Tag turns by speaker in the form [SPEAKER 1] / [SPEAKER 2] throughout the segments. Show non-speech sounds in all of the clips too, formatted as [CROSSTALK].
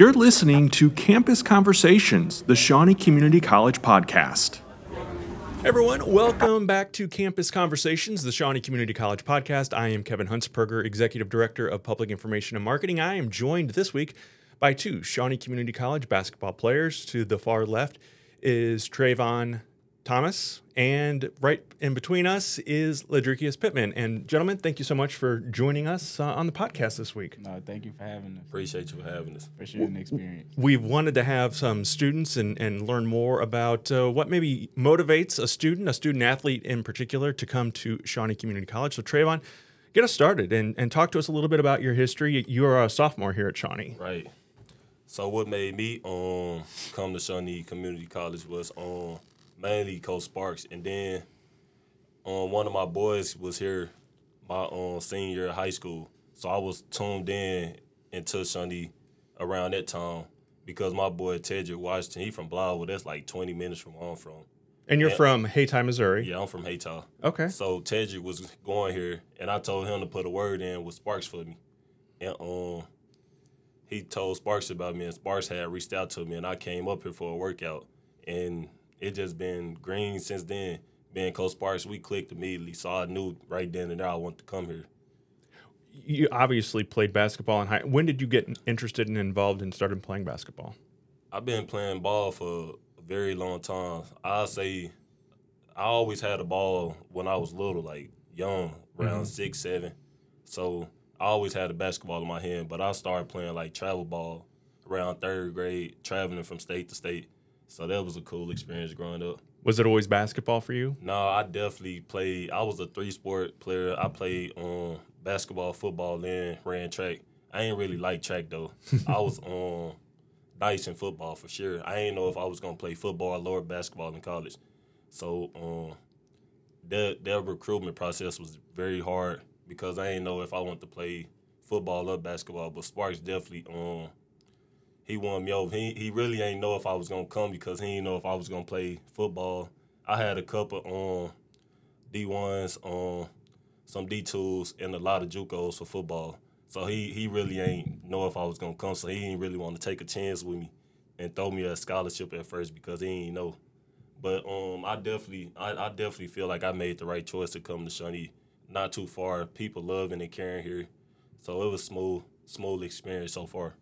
[SPEAKER 1] You're listening to Campus Conversations, the Shawnee Community College podcast. Everyone, welcome back to Campus Conversations, the Shawnee Community College podcast. I am Kevin Huntsberger, Executive Director of Public Information and Marketing. I am joined this week by two Shawnee Community College basketball players. To the far left is Tray'von Thomas, and right in between us is Ladricus Pittman. And gentlemen, thank you so much for joining us uh, on the podcast this week.
[SPEAKER 2] No, thank you for having us.
[SPEAKER 3] Appreciate you for having us.
[SPEAKER 2] Appreciate sharing the experience.
[SPEAKER 1] We've wanted to have some students and, and learn more about uh, what maybe motivates a student, a student athlete in particular, to come to Shawnee Community College. So, Tray'von, get us started and, and talk to us a little bit about your history. You are a sophomore here at Shawnee.
[SPEAKER 3] Right. So what made me um come to Shawnee Community College was um mainly Coach Sparks, and then um one of my boys was here my um senior of high school, so I was tuned in into Shawnee around that time because my boy Tedrick Washington, he from Blytheville, that's like 20 minutes from where I'm from.
[SPEAKER 1] And you're
[SPEAKER 3] Yeah.
[SPEAKER 1] from Hayti, Missouri.
[SPEAKER 3] Yeah, I'm from Haytah.
[SPEAKER 1] Okay.
[SPEAKER 3] So Tedrick was going here, and I told him to put a word in with Sparks for me, and um, he told Sparks about me, and Sparks had reached out to me, and I came up here for a workout, and it just been green since then. Being Coach Sparks, we clicked immediately, so I knew right then and there I wanted to come here.
[SPEAKER 1] You obviously played basketball in high. When did you get interested and involved and started playing basketball?
[SPEAKER 3] I've been playing ball for a very long time. I say I always had a ball when I was little, like young, around mm-hmm. six, seven. So I always had a basketball in my hand, but I started playing like travel ball around third grade, traveling from state to state. So that was a cool experience growing up.
[SPEAKER 1] Was it always basketball for you?
[SPEAKER 3] No, I definitely played. I was a three sport player. I played um, basketball, football, and ran track. I ain't really like track though. I was [LAUGHS] on nice in football for sure. I ain't know if I was gonna play football or basketball in college. So um, that that recruitment process was very hard because I ain't know if I want to play football or basketball. But Sparks definitely um he won me over. He he really ain't know if I was gonna come because he ain't know if I was gonna play football. I had a couple um D ones, um some D twos and a lot of JUCOs for football. So he he really ain't know if I was gonna come. So he ain't really want to take a chance with me and throw me a scholarship at first because he ain't know. But um I definitely I, I definitely feel like I made the right choice to come to Shawnee. Not too far. People loving and caring here. So it was smooth, smooth experience so far.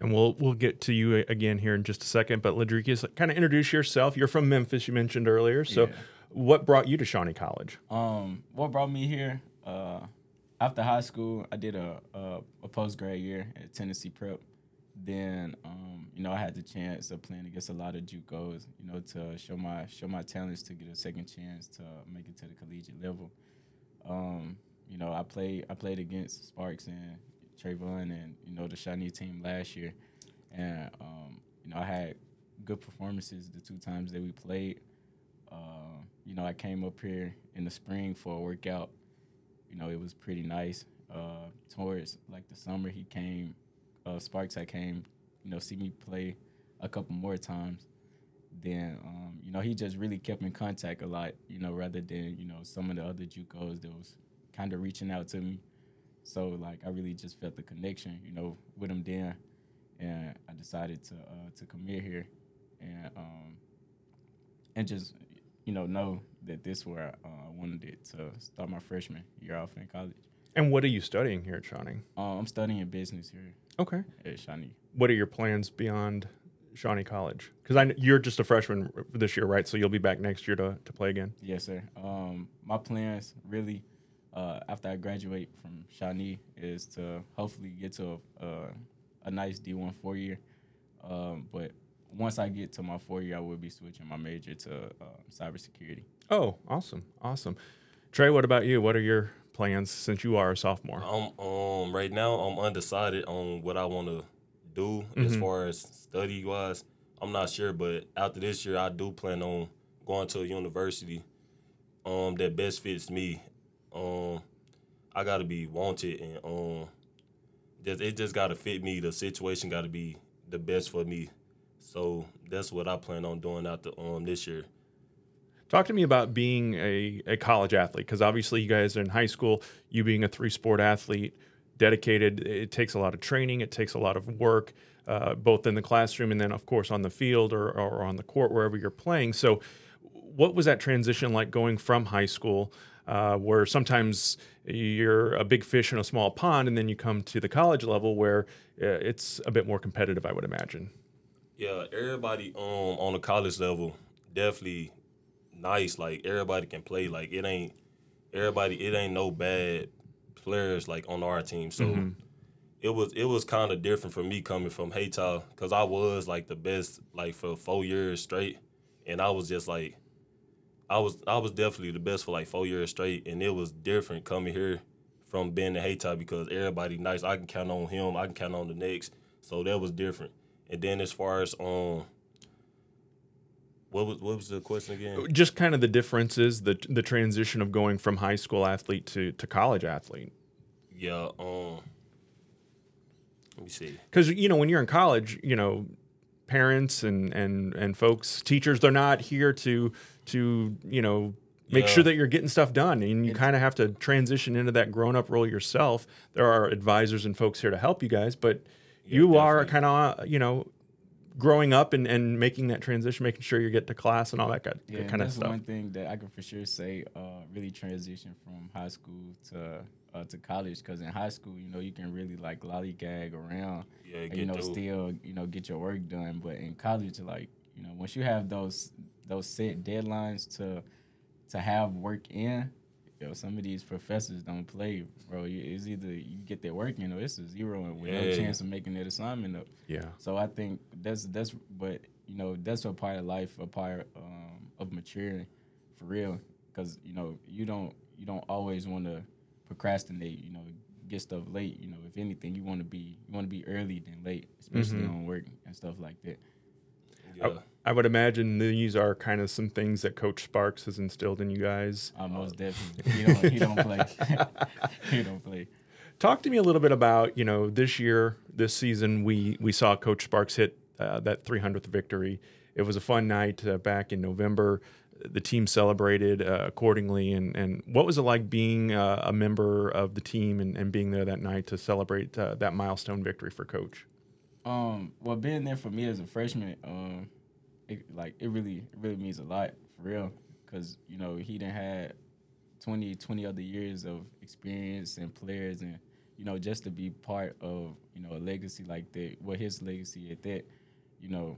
[SPEAKER 1] And we'll we'll get to you again here in just a second. But Ladricus, kind of introduce yourself. You're from Memphis, you mentioned earlier. So,
[SPEAKER 2] Yeah.
[SPEAKER 1] what brought you to Shawnee College?
[SPEAKER 2] Um, what brought me here? Uh, after high school, I did a a, a post grad year at Tennessee Prep. Then, um, you know, I had the chance of playing against a lot of JUCOs. You know, to show my show my talents to get a second chance to make it to the collegiate level. Um, you know, I played I played against Sparks and Tray'von and you know the Shawnee team last year, and um, you know I had good performances the two times that we played. Uh, you know, I came up here in the spring for a workout. You know, it was pretty nice. Uh, towards like the summer, he came. Uh, Sparks, I came. You know, see me play a couple more times. Then, um, you know, he just really kept in contact a lot. You know, rather than you know some of the other JUCOs that was kind of reaching out to me. So like, I really just felt the connection. You know, with him then, and I decided to uh, to commit here, and um, and just you know know that this where I uh, wanted it to start my freshman year off in college.
[SPEAKER 1] And what are you studying here at Shawnee?
[SPEAKER 2] Uh, I'm studying business here
[SPEAKER 1] Okay.
[SPEAKER 2] at Shawnee.
[SPEAKER 1] What are your plans beyond Shawnee College? Because I kn- you're just a freshman this year, right? So you'll be back next year to, to play again.
[SPEAKER 2] Yes, sir. Um, my plans really uh, after I graduate from Shawnee is to hopefully get to a, a, a nice D1 four year. Um, but once I get to my four year, I will be switching my major to uh, cybersecurity.
[SPEAKER 1] Oh, awesome, awesome. Trey, what about you? What are your plans since you are a sophomore?
[SPEAKER 3] I'm um right now I'm undecided on what I want to do as
[SPEAKER 1] Mhm.
[SPEAKER 3] far as study wise. I'm not sure, but after this year, I do plan on going to a university um that best fits me. Um, I got to be wanted and um just it just got to fit me. The situation got to be the best for me. So that's what I plan on doing after um this year.
[SPEAKER 1] Talk to me about being a, a college athlete because obviously you guys are in high school, you being a three sport athlete. dedicated. It takes a lot of training. It takes a lot of work, uh, both in the classroom and then, of course, on the field or, or on the court wherever you're playing. So, what was that transition like going from high school, uh, where sometimes you're a big fish in a small pond, and then you come to the college level where uh, it's a bit more competitive, I would imagine.
[SPEAKER 3] Yeah, everybody um on the college level definitely nice. Like everybody can play. Like it ain't everybody. It ain't no bad players like on our team. So
[SPEAKER 1] Mm-hmm.
[SPEAKER 3] it was it was kind of different for me coming from Haytal because I was like the best like for four years straight, and I was just like. I was I was definitely the best for like four years straight, and it was different coming here from being the Haytal because everybody nice. I can count on him. I can count on the next. So that was different. And then as far as um, what was what was the question again?
[SPEAKER 1] Just kind of the differences, the the transition of going from high school athlete to, to college athlete.
[SPEAKER 3] Yeah, um, let me see.
[SPEAKER 1] because you know when you're in college you know parents and and and folks teachers they're not here to to you know make
[SPEAKER 3] Yeah.
[SPEAKER 1] sure that you're getting stuff done. And you kind of have to transition into that grown-up role yourself. There are advisors and folks here to help you guys but you are kind of you know growing up and, and making that transition making sure you get to class and all that kind,
[SPEAKER 2] Yeah,
[SPEAKER 1] kind of stuff.
[SPEAKER 2] one thing that I can for sure say uh, really transition from high school to uh, to college. Because in high school, you know, you can really like lollygag around,
[SPEAKER 3] Yeah,
[SPEAKER 2] and, you know,
[SPEAKER 3] through.
[SPEAKER 2] still you know get your work done. But in college, like you know, once you have those those set deadlines to to have work in, you know, some of these professors don't play, bro. You, it's either you get their work in or it's a zero and with no chance of making that assignment up.
[SPEAKER 1] yeah
[SPEAKER 2] So I think that's that's but you know that's a part of life, a part um, of maturing, for real. Because you know you don't you don't always want to procrastinate. You know, get stuff late. You know, if anything, you want to be you want to be early than late, especially
[SPEAKER 1] Mm-hmm.
[SPEAKER 2] on work and stuff like that.
[SPEAKER 3] Yeah,
[SPEAKER 1] I would imagine these are kind of some things that Coach Sparks has instilled in you guys.
[SPEAKER 2] Uh, most definitely, he don't he don't play. [LAUGHS] he don't play.
[SPEAKER 1] Talk to me a little bit about you know this year, this season. We we saw Coach Sparks hit uh, that 300th victory. It was a fun night uh, back in November. The team celebrated uh, accordingly, and and what was it like being uh, a member of the team and, and being there that night to celebrate uh, that milestone victory for Coach?
[SPEAKER 2] Um, well, being there for me as a freshman, um, it, like it really, it really means a lot for real. Cause you know he done had 20, 20 other years of experience and players, and you know just to be part of you know a legacy like that, well his legacy at that, you know,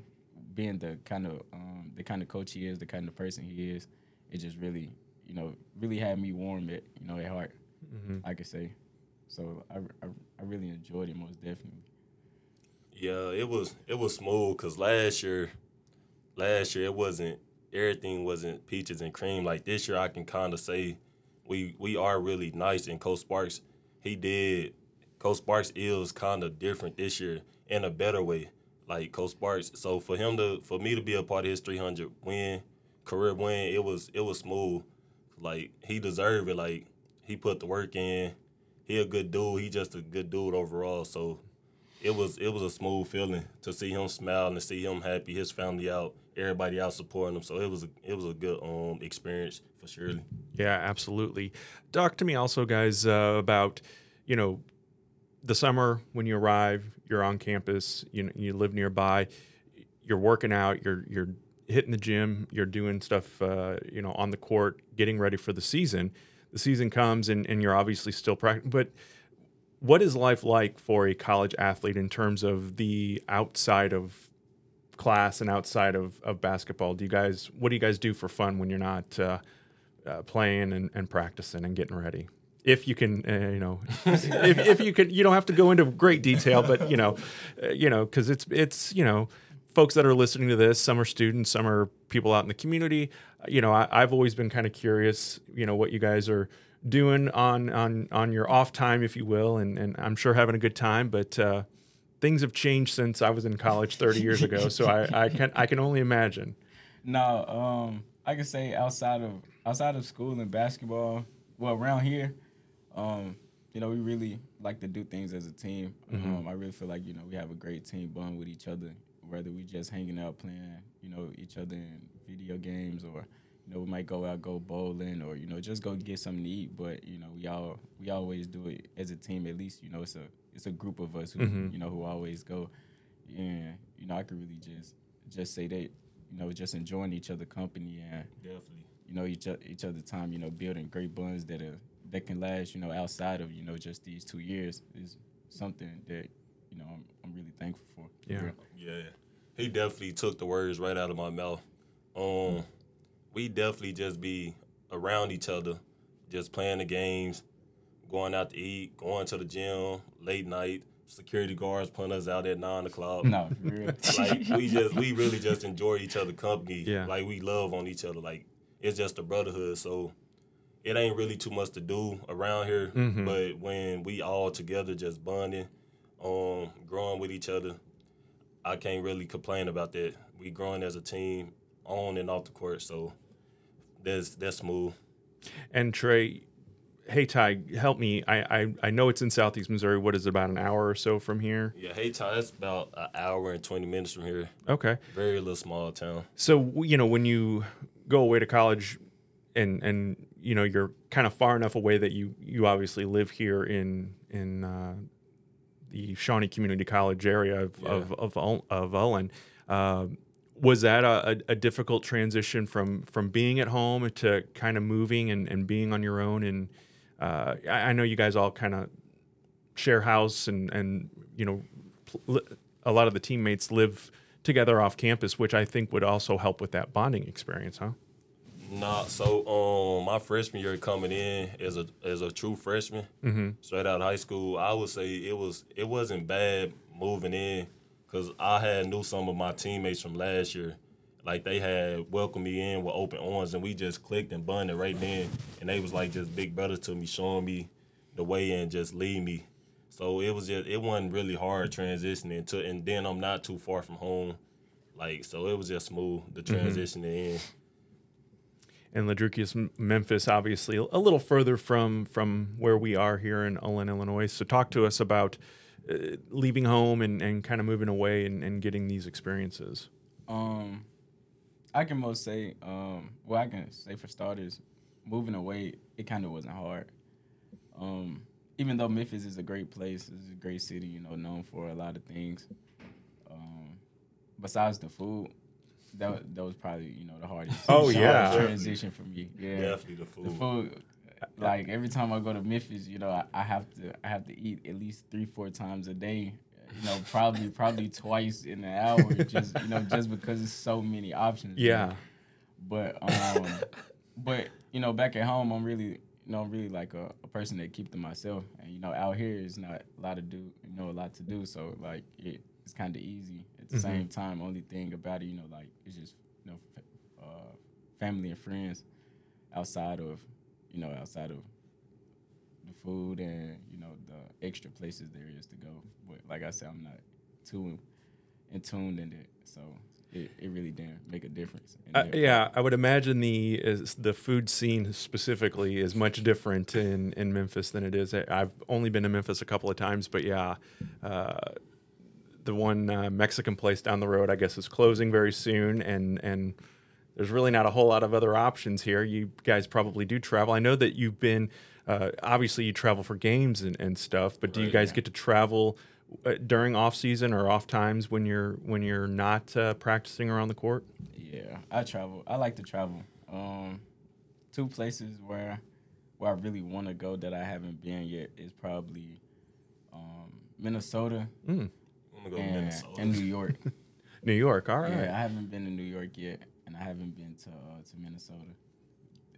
[SPEAKER 2] being the kind of um, the kind of coach he is, the kind of person he is, it just really, you know, really had me warm at you know at heart, I could say. So I, I, I really enjoyed it most definitely.
[SPEAKER 3] yeah, it was it was smooth because last year, last year it wasn't everything wasn't peaches and cream. Like this year, I can kind of say we we are really nice. And Coach Sparks, he did. Coach Sparks is kind of different this year in a better way. Like Coach Sparks, so for him to for me to be a part of his 300 win career win, it was it was smooth. Like he deserved it. Like he put the work in. He a good dude. He just a good dude overall. So it was it was a smooth feeling to see him smile and to see him happy, his family out, everybody out supporting him. So it was a, it was a good um experience for surely.
[SPEAKER 1] Yeah, absolutely. Talk to me also, guys, uh, about you know the summer when you arrive, you're on campus, you you live nearby, you're working out, you're you're hitting the gym, you're doing stuff, uh, you know, on the court, getting ready for the season. The season comes, and, and you're obviously still practicing, but what is life like for a college athlete in terms of the outside of class and outside of, of basketball? Do you guys, what do you guys do for fun when you're not uh, uh, playing and, and practicing and getting ready? If you can, uh, you know, if, if you can, you don't have to go into great detail, but you know, uh, you know, because it's it's you know, folks that are listening to this, some are students, some are people out in the community. You know, I, I've always been kind of curious, you know, what you guys are doing on on on your off time, if you will, and and I'm sure having a good time, but. Uh, Things have changed since I was in college 30 years ago, so I, I can I can only imagine.
[SPEAKER 2] No, um, I can say outside of outside of school and basketball, well, around here, um, you know, we really like to do things as a team. Um, I really feel like you know we have a great team bond with each other, whether we just hanging out playing, you know, each other in video games or you know, we might go out, go bowling, or you know, just go get something to eat. But you know, we all we always do it as a team. At least you know, it's a it's a group of us who
[SPEAKER 1] Mhm.
[SPEAKER 2] you know who always go. And you know, I could really just just say that you know, just enjoying each other company and
[SPEAKER 3] Definitely.
[SPEAKER 2] you know each each other time. You know, building great bonds that are that can last. You know, outside of you know just these two years is something that you know I'm I'm really thankful for. for
[SPEAKER 1] Yeah.
[SPEAKER 3] Yeah, he definitely took the words right out of my mouth. Um, we definitely just be around each other, just playing the games, going out to eat, going to the gym late night. Security guards putting us out at nine o'clock.
[SPEAKER 2] No, for [LAUGHS]
[SPEAKER 3] like we just we really just enjoy each other company.
[SPEAKER 1] Yeah.
[SPEAKER 3] Like we love on each other. Like it's just a brotherhood. So it ain't really too much to do around here.
[SPEAKER 1] Mhm.
[SPEAKER 3] But when we all together just bonding, um, growing with each other, I can't really complain about that. We growing as a team on and off the court. So that's that's smooth.
[SPEAKER 1] And Trey, Hayti, help me. I, I I know it's in Southeast Missouri. What is it, about an hour or so from here?
[SPEAKER 3] Yeah, Hayti, that's about an hour and twenty minutes from here.
[SPEAKER 1] Okay.
[SPEAKER 3] Very little small town.
[SPEAKER 1] So you know when you go away to college, and and you know you're kind of far enough away that you you obviously live here in in uh, the Shawnee Community College area of
[SPEAKER 3] Yeah.
[SPEAKER 1] of of, Ul- of Ullin. Uh, was that a, a, a difficult transition from from being at home to kind of moving and, and being on your own? And uh, I, I know you guys all kind of share house and and you know pl- a lot of the teammates live together off campus, which I think would also help with that bonding experience, huh?
[SPEAKER 3] Nah, so um, my freshman year coming in as a as a true freshman,
[SPEAKER 1] Mm-hmm.
[SPEAKER 3] straight out of high school, I would say it was it wasn't bad moving in because I had knew some of my teammates from last year, like they had welcomed me in with open arms, and we just clicked and bonded right then, and they was like just big brothers to me, showing me the way and just lead me. So it was just it wasn't really hard transitioning to, and then I'm not too far from home, like so it was just smooth the transitioning in.
[SPEAKER 1] And Ladricus Memphis, obviously, a little further from from where we are here in Ullin, Illinois. So, talk to us about uh, leaving home and, and kind of moving away and, and getting these experiences.
[SPEAKER 2] Um, I can most say, um, well, I can say for starters, moving away, it kind of wasn't hard. Um, even though Memphis is a great place, it's a great city, you know, known for a lot of things. Um, besides the food, that wa- that was probably you know the hardest.
[SPEAKER 1] Oh,
[SPEAKER 2] the [LAUGHS]
[SPEAKER 1] yeah.
[SPEAKER 2] hardest transition for me. Yeah,
[SPEAKER 3] Definitely the food.
[SPEAKER 2] the food. Like every time I go to Memphis, you know, I, I have to I have to eat at least three four times a day. You know, probably probably twice in an hour, just you know, just because there's so many options. there.
[SPEAKER 1] Yeah.
[SPEAKER 2] But um, but you know, back at home, I'm really you know I'm really like a, a person that keep to myself, and you know, out here is not a lot to do, you know, a lot to do. So like it, it's kind of easy. At the
[SPEAKER 1] Mhm.
[SPEAKER 2] same time, only thing about it, you know, like it's just you know, uh, family and friends outside of you know outside of the food and you know the extra places there is to go. But like I said, I'm not too in tuned in it, so it, it really didn't make a difference.
[SPEAKER 1] Uh, yeah, I would imagine the is the food scene specifically is much different in, in Memphis than it is. I've only been to Memphis a couple of times, but yeah, uh, the one uh, Mexican place down the road, I guess, is closing very soon, and and there's really not a whole lot of other options here. You guys probably do travel. I know that you've been uh, obviously you travel for games and, and stuff, but do you guys
[SPEAKER 2] yeah.
[SPEAKER 1] get to travel? Uh, during off season or off times when you're when you're not uh, practicing around the court
[SPEAKER 2] Yeah, I travel. I like to travel. Um, two places where where I really want to go that I haven't been yet is probably um, Minnesota
[SPEAKER 1] Mm.
[SPEAKER 3] Gonna go to
[SPEAKER 2] and,
[SPEAKER 3] Minnesota.
[SPEAKER 2] and New York. [LAUGHS]
[SPEAKER 1] New York. All right.
[SPEAKER 2] Yeah, I haven't been to New York yet, and I haven't been to uh, to Minnesota.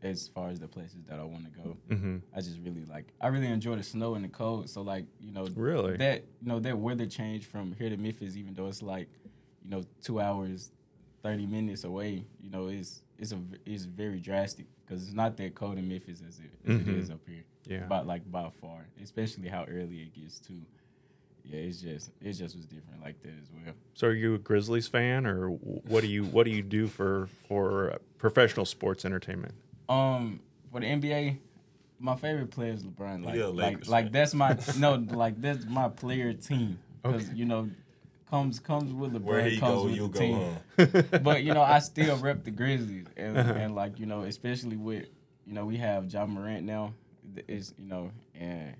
[SPEAKER 2] As far as the places that I want to go,
[SPEAKER 1] hmm
[SPEAKER 2] I just really like. I really enjoy the snow and the cold. So like you know
[SPEAKER 1] Really?
[SPEAKER 2] that you know that weather change from here to Memphis, even though it's like you know two hours, thirty minutes away. You know is it's a it's very drastic because it's not that cold in Memphis as it as
[SPEAKER 1] Mhm.
[SPEAKER 2] it is up here.
[SPEAKER 1] yeah.
[SPEAKER 2] But like by far, especially how early it gets too. Yeah, it's just it just was different like that as well.
[SPEAKER 1] so, are you a Grizzlies fan, or what do you what do you do for for uh, professional sports entertainment?
[SPEAKER 2] Um, for the NBA, my favorite player is LeBron. Like,
[SPEAKER 3] Yeah,
[SPEAKER 2] like, like that's my [LAUGHS] no, like that's my player team. Because
[SPEAKER 1] Okay.
[SPEAKER 2] you know, comes comes with the
[SPEAKER 3] Where
[SPEAKER 2] brand,
[SPEAKER 3] he
[SPEAKER 2] comes
[SPEAKER 3] go,
[SPEAKER 2] with
[SPEAKER 3] you
[SPEAKER 2] the
[SPEAKER 3] go
[SPEAKER 2] team. but you know, I [LAUGHS] still rep the Grizzlies, and,
[SPEAKER 1] Uh-huh.
[SPEAKER 2] and like you know, especially with you know we have Ja Morant now. It's you know, and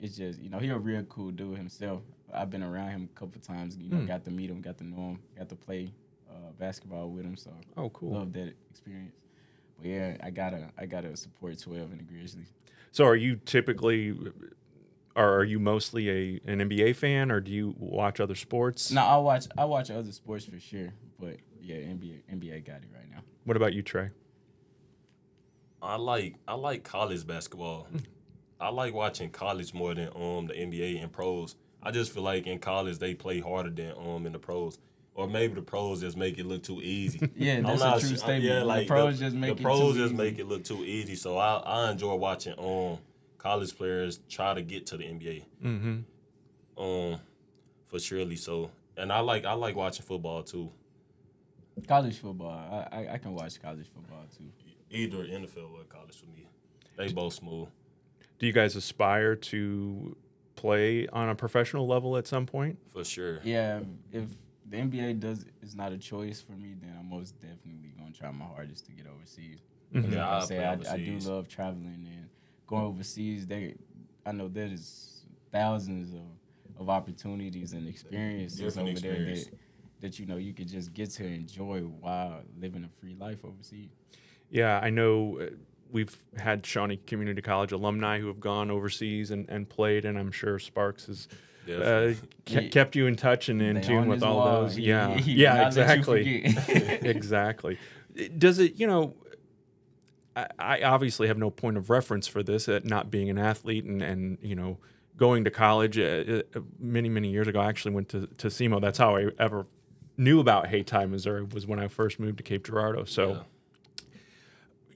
[SPEAKER 2] it's just you know he a real cool dude himself. I've been around him a couple times. You know,
[SPEAKER 1] Hmm.
[SPEAKER 2] got to meet him, got to know him, got to play uh, basketball with him. So
[SPEAKER 1] Oh, cool.
[SPEAKER 2] love that experience. But yeah, I gotta I gotta support twelve and the Grizzlies.
[SPEAKER 1] So, are you typically, or are you mostly a an NBA fan, or do you watch other sports?
[SPEAKER 2] No, I watch I watch other sports for sure, but yeah, NBA NBA got it right now.
[SPEAKER 1] What about you, Trey?
[SPEAKER 3] I like I like college basketball. I like watching college more than um the NBA and pros. I just feel like in college they play harder than um in the pros. Or maybe the pros just make it look too easy. [LAUGHS]
[SPEAKER 2] Yeah, that's
[SPEAKER 3] not
[SPEAKER 2] a true statement.
[SPEAKER 3] Yeah,
[SPEAKER 2] The
[SPEAKER 3] like
[SPEAKER 2] pros
[SPEAKER 3] the,
[SPEAKER 2] just make
[SPEAKER 3] the
[SPEAKER 2] it
[SPEAKER 3] pros
[SPEAKER 2] too
[SPEAKER 3] just
[SPEAKER 2] easy.
[SPEAKER 3] make it look too easy. So I, I enjoy watching um college players try to get to the NBA.
[SPEAKER 1] Mm-hmm.
[SPEAKER 3] Um, for surely so. And I like I like watching football too.
[SPEAKER 2] College football, I, I I can watch college football too.
[SPEAKER 3] Either NFL or college for me. They both smooth.
[SPEAKER 1] Do you guys aspire to play on a professional level at some point?
[SPEAKER 3] For sure.
[SPEAKER 2] Yeah, if the NBA does is not a choice for me, then I'm most definitely gonna try my hardest to get overseas.
[SPEAKER 1] Mhm.
[SPEAKER 3] Yeah,
[SPEAKER 2] I
[SPEAKER 3] I'll
[SPEAKER 2] say,
[SPEAKER 3] play
[SPEAKER 2] I, I do love traveling and going overseas. They, I know there's thousands of, of opportunities and experiences
[SPEAKER 3] Different
[SPEAKER 2] over there that that you know you could just get to enjoy while living a free life overseas.
[SPEAKER 1] Yeah, I know uh, we've had Shawnee Community College alumni who have gone overseas and, and played, and I'm sure Sparks has uh, ke-
[SPEAKER 2] Yeah.
[SPEAKER 1] kept you in touch and in
[SPEAKER 2] They
[SPEAKER 1] tune with all
[SPEAKER 2] wall.
[SPEAKER 1] those. Yeah, [LAUGHS]
[SPEAKER 2] he
[SPEAKER 1] yeah,
[SPEAKER 2] will not let you
[SPEAKER 1] exactly, [LAUGHS] [LAUGHS] exactly. Does it, you know? I, I obviously have no point of reference for this, uh, not being an athlete and and you know going to college uh, uh, many many years ago. I actually went to to SEMO. That's how I ever knew about Hayti, Missouri. Was when I first moved to Cape Girardeau. So
[SPEAKER 3] Yeah.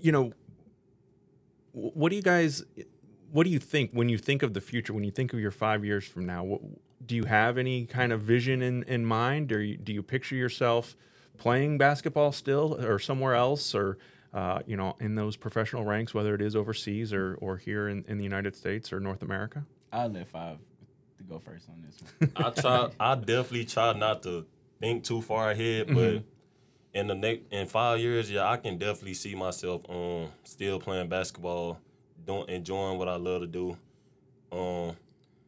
[SPEAKER 1] you know, wh- what do you guys, what do you think when you think of the future? When you think of your five years from now, what, do you have any kind of vision in, in mind, or you, do you picture yourself playing basketball still, or somewhere else, or uh, you know, in those professional ranks, whether it is overseas or or here in, in the United States or North America?
[SPEAKER 2] I'll let five to go first on this one.
[SPEAKER 3] I try. I definitely try not to think too far ahead, but in the next in five years, yeah, I can definitely see myself um still playing basketball, doing enjoying what I love to do. Um,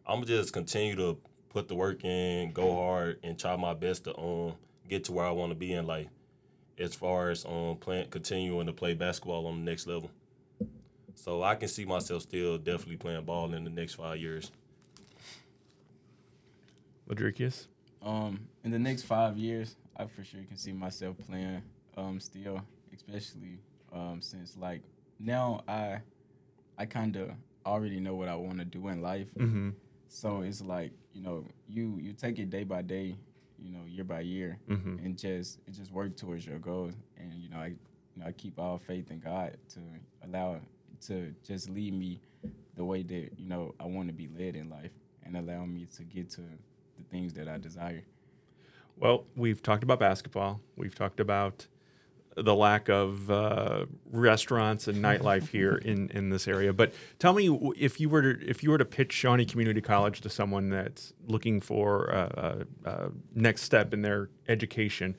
[SPEAKER 3] I'm gonna just continue to put the work in, go hard, and try my best to um get to where I want to be in life. As far as um playing, continuing to play basketball on the next level. So I can see myself still definitely playing ball in the next five years.
[SPEAKER 1] Ladricus?
[SPEAKER 2] Um, in the next five years, I for sure can see myself playing um still, especially um since like now I I kind of already know what I want to do in life.
[SPEAKER 1] Mm-hmm.
[SPEAKER 2] So it's like you know you you take it day by day, you know year by year,
[SPEAKER 1] Mhm.
[SPEAKER 2] and just it just work towards your goals. And you know I you know I keep all faith in God to allow to just lead me the way that you know I want to be led in life, and allow me to get to the things that I desire.
[SPEAKER 1] Well, we've talked about basketball. We've talked about the lack of uh, restaurants and nightlife here [LAUGHS] in, in this area. But tell me, if you were to if you were to pitch Shawnee Community College to someone that's looking for a, a, a next step in their education,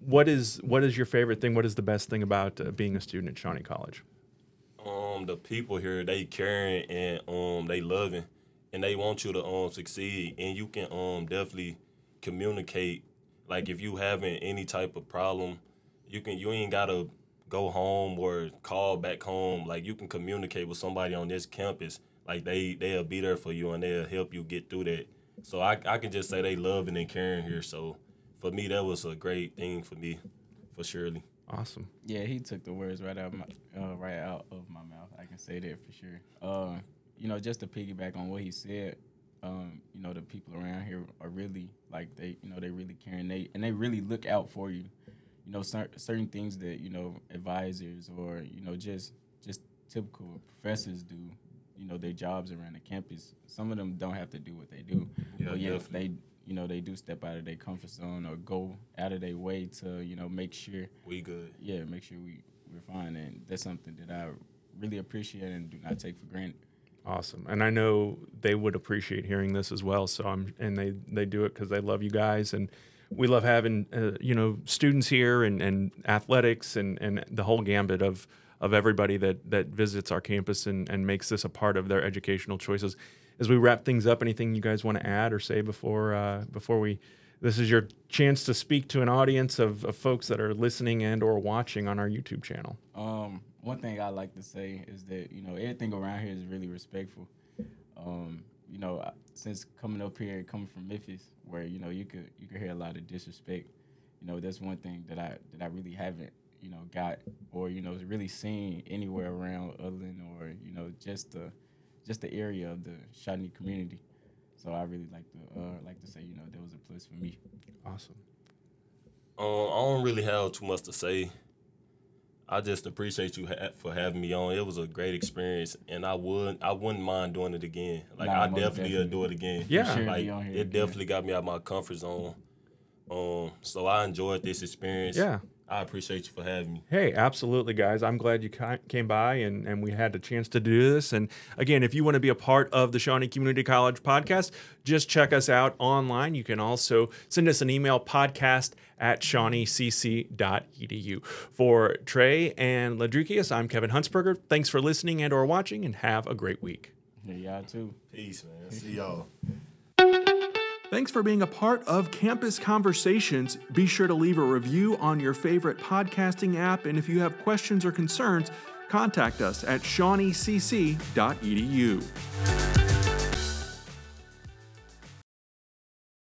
[SPEAKER 1] what is what is your favorite thing? What is the best thing about uh, being a student at Shawnee College?
[SPEAKER 3] um the people here they caring and um they loving and they want you to um succeed and you can um definitely communicate like if you having any type of problem you can you ain't gotta go home or call back home like you can communicate with somebody on this campus like they they'll be there for you and they'll help you get through that so i, I can just say they loving and caring here so for me that was a great thing for me for surely
[SPEAKER 1] Awesome.
[SPEAKER 2] Yeah, he took the words right out of my uh, right out of my mouth. I can say that for sure. Uh, you know, just to piggyback on what he said, um, you know, the people around here are really like they, you know, they really caring. They and they really look out for you. You know, cer- certain things that you know advisors or you know just just typical professors do. You know, their jobs around the campus. Some of them don't have to do what they do,
[SPEAKER 3] Yeah,
[SPEAKER 2] but yeah,
[SPEAKER 3] definitely.
[SPEAKER 2] they, you know, they do step out of their comfort zone or go out of their way to, you know, make sure
[SPEAKER 3] we good
[SPEAKER 2] yeah, make sure we we're fine, and that's something that I really appreciate and do not take for granted.
[SPEAKER 1] Awesome, and I know they would appreciate hearing this as well. So I'm, and they they do it because they love you guys, and we love having uh, you know students here and, and athletics and, and the whole gambit of of everybody that that visits our campus and, and makes this a part of their educational choices. As we wrap things up, anything you guys want to add or say before uh, before we this is your chance to speak to an audience of, of folks that are listening and or watching on our YouTube channel.
[SPEAKER 2] Um, one thing I like to say is that you know everything around here is really respectful. Um, you know, since coming up here, coming from Memphis, where you know you could you could hear a lot of disrespect. You know, that's one thing that I that I really haven't you know got or you know really seen anywhere around Upland or you know just the just the area of the Shawnee community. So I really like to uh, like to say you know that was a plus for me.
[SPEAKER 1] Awesome.
[SPEAKER 3] Um, I don't really have too much to say. I just appreciate you ha- for having me on. It was a great experience, and I would I wouldn't mind doing it again. Like
[SPEAKER 2] Nah,
[SPEAKER 3] I
[SPEAKER 2] most
[SPEAKER 3] definitely, will
[SPEAKER 2] definitely.
[SPEAKER 3] do it again.
[SPEAKER 1] Yeah.
[SPEAKER 2] Sure,
[SPEAKER 3] like
[SPEAKER 2] be on
[SPEAKER 3] it
[SPEAKER 2] again.
[SPEAKER 3] definitely got me out of my comfort zone. Um, so I enjoyed this experience.
[SPEAKER 1] Yeah.
[SPEAKER 3] I appreciate you for having me.
[SPEAKER 1] Hey, absolutely, guys. I'm glad you came by and, and we had the chance to do this. And again, if you want to be a part of the Shawnee Community College podcast, just check us out online. You can also send us an email podcast at shawneecc.edu. For Trey and Ladricus, I'm Kevin Huntsberger. Thanks for listening and or watching and have a great week.
[SPEAKER 2] Yeah, y'all too.
[SPEAKER 3] Peace, man. See y'all.
[SPEAKER 1] Thanks for being a part of Campus Conversations. Be sure to leave a review on your favorite podcasting app, and if you have questions or concerns, contact us at shawneecc.edu.